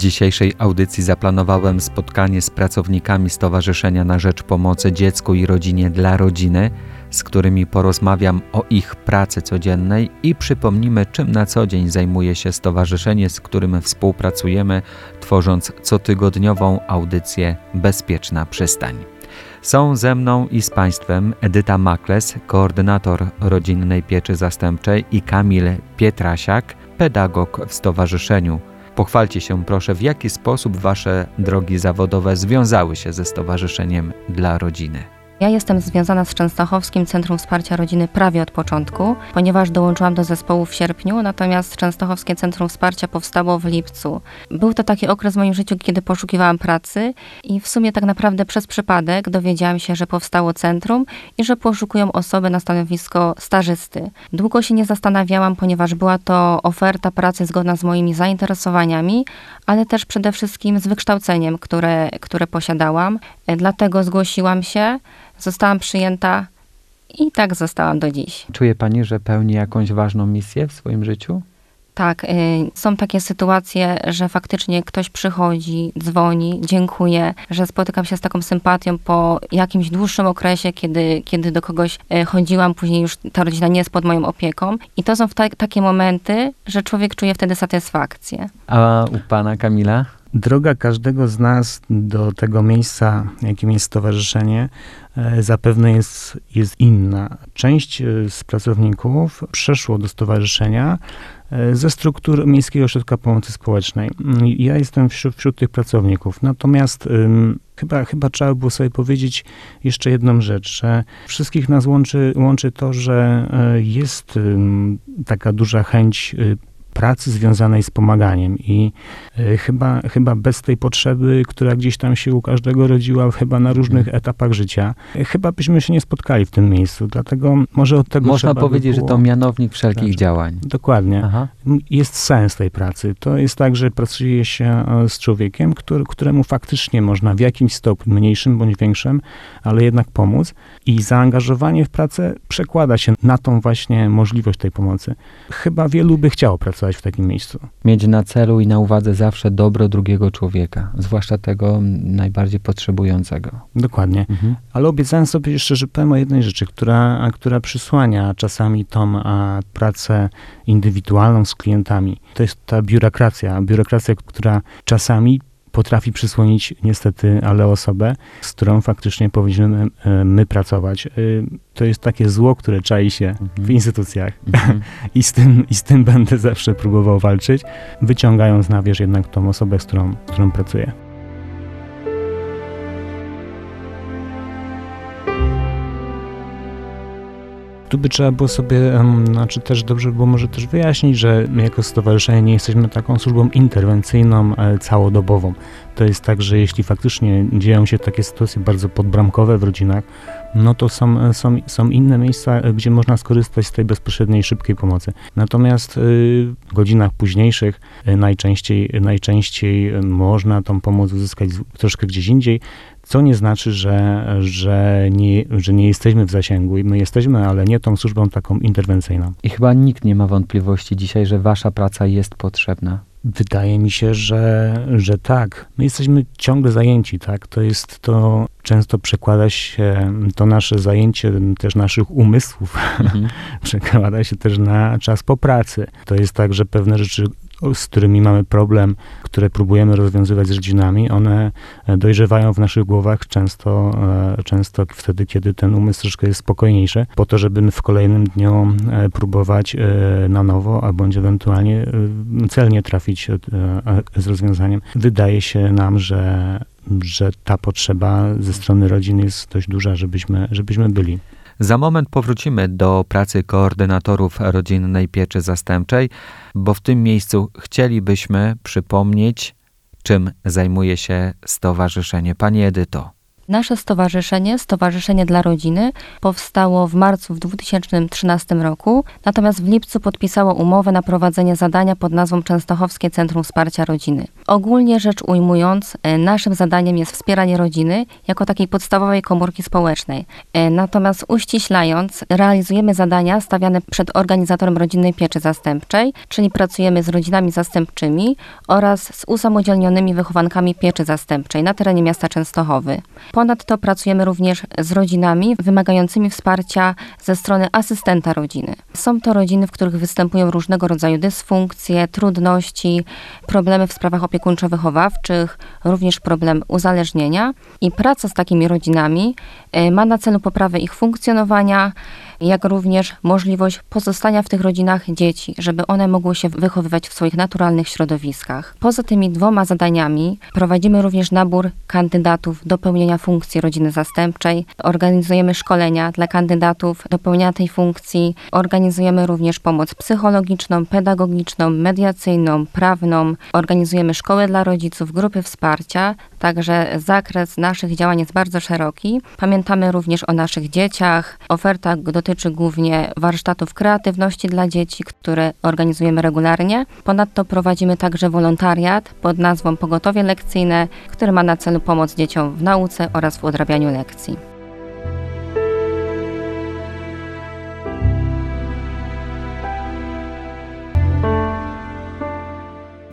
Dzisiejszej audycji zaplanowałem spotkanie z pracownikami Stowarzyszenia na Rzecz Pomocy Dziecku i Rodzinie dla Rodziny, z którymi porozmawiam o ich pracy codziennej i przypomnimy, czym na co dzień zajmuje się stowarzyszenie, z którym współpracujemy, tworząc cotygodniową audycję Bezpieczna Przystań. Są ze mną i z Państwem Edyta Makles, koordynator rodzinnej pieczy zastępczej i Kamil Pietrasiak, pedagog w stowarzyszeniu. Pochwalcie się proszę, w jaki sposób Wasze drogi zawodowe związały się ze Stowarzyszeniem dla Rodziny. Ja jestem związana z Częstochowskim Centrum Wsparcia Rodziny prawie od początku, ponieważ dołączyłam do zespołu w sierpniu, natomiast Częstochowskie Centrum Wsparcia powstało w lipcu. Był to taki okres w moim życiu, kiedy poszukiwałam pracy i w sumie tak naprawdę przez przypadek dowiedziałam się, że powstało centrum i że poszukują osoby na stanowisko stażysty. Długo się nie zastanawiałam, ponieważ była to oferta pracy zgodna z moimi zainteresowaniami, ale też przede wszystkim z wykształceniem, które, które posiadałam. Dlatego zgłosiłam się. Zostałam przyjęta i tak zostałam do dziś. Czuje Pani, że pełni jakąś ważną misję w swoim życiu? Tak, y, są takie sytuacje, że faktycznie ktoś przychodzi, dzwoni, dziękuję, że spotykam się z taką sympatią po jakimś dłuższym okresie, kiedy, kiedy do kogoś y, chodziłam, później już ta rodzina nie jest pod moją opieką. I to są ta, takie momenty, że człowiek czuje wtedy satysfakcję. A u Pana Kamila? Droga każdego z nas do tego miejsca, jakim jest stowarzyszenie, zapewne jest, jest inna. Część e, z pracowników przeszło do stowarzyszenia e, ze struktur Miejskiego Ośrodka Pomocy Społecznej. Ja jestem wśród, wśród tych pracowników. Natomiast um, chyba, chyba trzeba było sobie powiedzieć jeszcze jedną rzecz, że wszystkich nas łączy, łączy to, że jest taka duża chęć pracy związanej z pomaganiem i y, chyba, chyba bez tej potrzeby, która gdzieś tam się u każdego rodziła, chyba na różnych mhm. etapach życia, chyba byśmy się nie spotkali w tym miejscu, dlatego może od tego Można powiedzieć, by że to mianownik wszelkich znaczy, działań. Dokładnie. Aha. Jest sens tej pracy. To jest tak, że pracuje się e, z człowiekiem, który, któremu faktycznie można w jakimś stopniu, mniejszym bądź większym, ale jednak pomóc i zaangażowanie w pracę przekłada się na tą właśnie możliwość tej pomocy. Chyba wielu by chciało pracować pracować w takim miejscu. Mieć na celu i na uwadze zawsze dobro drugiego człowieka, zwłaszcza tego najbardziej potrzebującego. Dokładnie. Mhm. Ale obiecałem sobie jeszcze, że powiem o jednej rzeczy, która, która przysłania czasami tą a, pracę indywidualną z klientami. To jest ta biurokracja. Biurokracja, która czasami potrafi przysłonić niestety, ale osobę, z którą faktycznie powinniśmy e, my pracować. E, to jest takie zło, które czai się mhm. w instytucjach mhm. I, z tym, i z tym będę zawsze próbował walczyć, wyciągając na wierzch jednak tą osobę, z którą, z którą pracuję. Tu by trzeba było sobie, znaczy też dobrze było może też wyjaśnić, że my jako stowarzyszenie nie jesteśmy taką służbą interwencyjną e, całodobową. To jest tak, że jeśli faktycznie dzieją się takie sytuacje bardzo podbramkowe w rodzinach, no to są, e, są, są inne miejsca, e, gdzie można skorzystać z tej bezpośredniej, szybkiej pomocy. Natomiast w godzinach późniejszych najczęściej, najczęściej można tą pomoc uzyskać troszkę gdzieś indziej, co nie znaczy, że, że, nie, że nie jesteśmy w zasięgu i my jesteśmy, ale nie tą służbą taką interwencyjną. I chyba nikt nie ma wątpliwości dzisiaj, że wasza praca jest potrzebna. Wydaje mi się, że, że tak. My jesteśmy ciągle zajęci, tak? To jest to, często przekłada się to nasze zajęcie też naszych umysłów, mhm. przekłada się też na czas po pracy. To jest tak, że pewne rzeczy z którymi mamy problem, które próbujemy rozwiązywać z rodzinami, one e, dojrzewają w naszych głowach często, e, często wtedy, kiedy ten umysł troszkę jest spokojniejszy, po to, żeby w kolejnym dniu e, próbować na nowo, a bądź ewentualnie celnie trafić z rozwiązaniem. Wydaje się nam, że, że ta potrzeba ze strony rodziny jest dość duża, żebyśmy, żebyśmy byli. Za moment powrócimy do pracy koordynatorów rodzinnej pieczy zastępczej, bo w tym miejscu chcielibyśmy przypomnieć, czym zajmuje się stowarzyszenie. Pani Edyto. Nasze stowarzyszenie, Stowarzyszenie dla Rodziny, powstało w marcu w 2013 roku, natomiast w lipcu podpisało umowę na prowadzenie zadania pod nazwą Częstochowskie Centrum Wsparcia Rodziny. Ogólnie rzecz ujmując, e, naszym zadaniem jest wspieranie rodziny jako takiej podstawowej komórki społecznej. E, natomiast uściślając, realizujemy zadania stawiane przed organizatorem rodzinnej pieczy zastępczej, czyli pracujemy z rodzinami zastępczymi oraz z usamodzielnionymi wychowankami pieczy zastępczej na terenie miasta Częstochowy. Ponadto pracujemy również z rodzinami wymagającymi wsparcia ze strony asystenta rodziny. Są to rodziny, w których występują różnego rodzaju dysfunkcje, trudności, problemy w sprawach opiekuńczo-wychowawczych, również problem uzależnienia i praca z takimi rodzinami e, ma na celu poprawę ich funkcjonowania, jak również możliwość pozostania w tych rodzinach dzieci, żeby one mogły się wychowywać w swoich naturalnych środowiskach. Poza tymi dwoma zadaniami prowadzimy również nabór kandydatów do pełnienia funkcji rodziny zastępczej. Organizujemy szkolenia dla kandydatów do pełnienia tej funkcji. Organizujemy również pomoc psychologiczną, pedagogiczną, mediacyjną, prawną. Organizujemy szkoły dla rodziców, grupy wsparcia. Także zakres naszych działań jest bardzo szeroki. Pamiętamy również o naszych dzieciach. Oferta dotyczy głównie warsztatów kreatywności dla dzieci, które organizujemy regularnie. Ponadto prowadzimy także wolontariat pod nazwą Pogotowie Lekcyjne, który ma na celu pomoc dzieciom w nauce oraz w odrabianiu lekcji.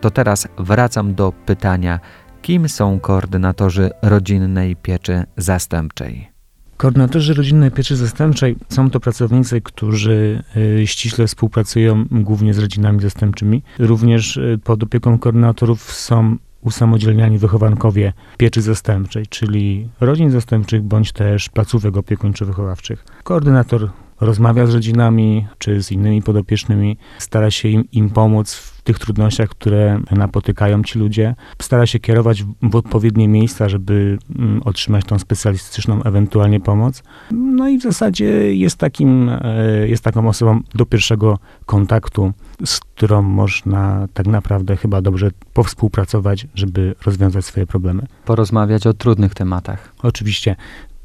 To teraz wracam do pytania, kim są koordynatorzy rodzinnej pieczy zastępczej? Koordynatorzy rodzinnej pieczy zastępczej są to pracownicy, którzy y, ściśle współpracują głównie z rodzinami zastępczymi. Również y, pod opieką koordynatorów są usamodzielniani wychowankowie pieczy zastępczej, czyli rodzin zastępczych bądź też placówek opiekuńczo-wychowawczych. Koordynator rozmawia z rodzinami czy z innymi podopiecznymi, stara się im, im pomóc w tych trudnościach, które napotykają ci ludzie, stara się kierować w odpowiednie miejsca, żeby mm, otrzymać tą specjalistyczną ewentualnie pomoc. No i w zasadzie jest takim, e, jest taką osobą do pierwszego kontaktu, z którą można tak naprawdę chyba dobrze powspółpracować, żeby rozwiązać swoje problemy. Porozmawiać o trudnych tematach. Oczywiście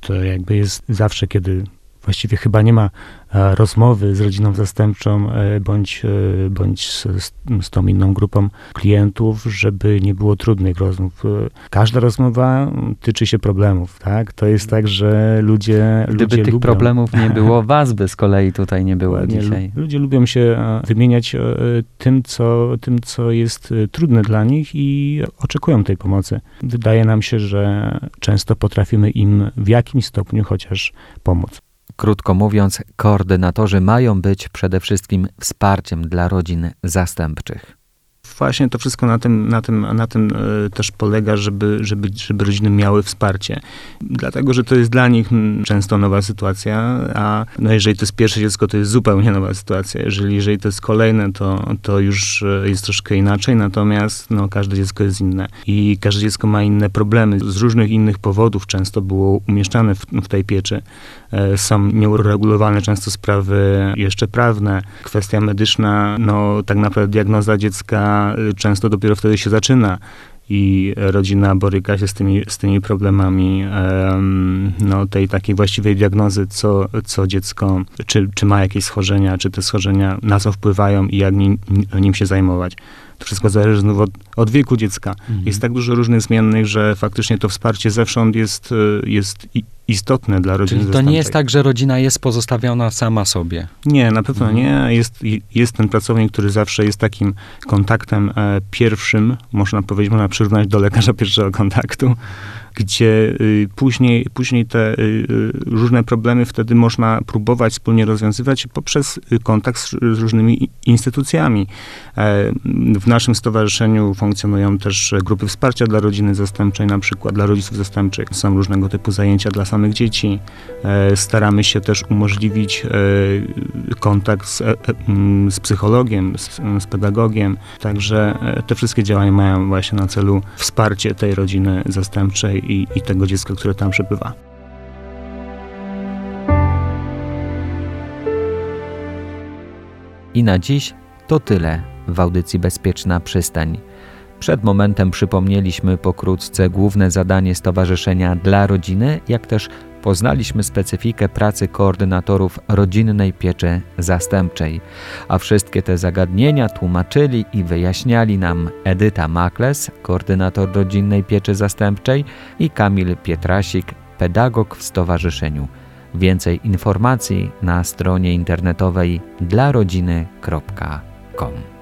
to jakby jest zawsze, kiedy właściwie chyba nie ma e, rozmowy z rodziną zastępczą e, bądź, e, bądź z, z tą inną grupą klientów, żeby nie było trudnych rozmów. Każda rozmowa tyczy się problemów, tak? To jest tak, że ludzie Gdyby ludzie tych lubią, problemów nie było, was by z kolei tutaj nie było Ładnie, dzisiaj. Ludzie lubią się wymieniać tym co, tym, co jest trudne dla nich i oczekują tej pomocy. Wydaje nam się, że często potrafimy im w jakimś stopniu chociaż pomóc. Krótko mówiąc, koordynatorzy mają być przede wszystkim wsparciem dla rodzin zastępczych. Właśnie to wszystko na tym, na tym, na tym e, też polega, żeby, żeby, żeby rodziny miały wsparcie. Dlatego, że to jest dla nich często nowa sytuacja, a no jeżeli to jest pierwsze dziecko, to jest zupełnie nowa sytuacja. Jeżeli, jeżeli to jest kolejne, to, to już e, jest troszkę inaczej, natomiast no, każde dziecko jest inne i każde dziecko ma inne problemy. Z różnych innych powodów często było umieszczane w, w tej pieczy. E, są nieuregulowane często sprawy jeszcze prawne. Kwestia medyczna, no tak naprawdę diagnoza dziecka często dopiero wtedy się zaczyna i rodzina boryka się z tymi, z tymi problemami no, tej takiej właściwej diagnozy, co, co dziecko, czy, czy ma jakieś schorzenia, czy te schorzenia na co wpływają i jak nim, nim się zajmować. To wszystko zależy znów od, od wieku dziecka. Mhm. Jest tak dużo różnych zmiennych, że faktycznie to wsparcie zewsząd jest, y, jest istotne dla rodziny Czyli to nie jest tak, że rodzina jest pozostawiona sama sobie? Nie, na pewno mhm. nie. Jest, jest ten pracownik, który zawsze jest takim kontaktem e, pierwszym, można powiedzieć, można przyrównać do lekarza pierwszego kontaktu gdzie y, później, później te y, y, różne problemy wtedy można próbować wspólnie rozwiązywać poprzez kontakt z, z różnymi instytucjami. E, w naszym stowarzyszeniu funkcjonują też grupy wsparcia dla rodziny zastępczej, na przykład dla rodziców zastępczych. Są różnego typu zajęcia dla samych dzieci. E, staramy się też umożliwić e, kontakt z, z psychologiem, z, z pedagogiem. Także te wszystkie działania mają właśnie na celu wsparcie tej rodziny zastępczej i, i tego dziecka, które tam przebywa. I na dziś to tyle w audycji Bezpieczna Przystań. Przed momentem przypomnieliśmy pokrótce główne zadanie Stowarzyszenia dla Rodziny, jak też poznaliśmy specyfikę pracy koordynatorów rodzinnej pieczy zastępczej, a wszystkie te zagadnienia tłumaczyli i wyjaśniali nam Edyta Makles, koordynator rodzinnej pieczy zastępczej i Kamil Pietrasik, pedagog w stowarzyszeniu. Więcej informacji na stronie internetowej dlarodziny.com.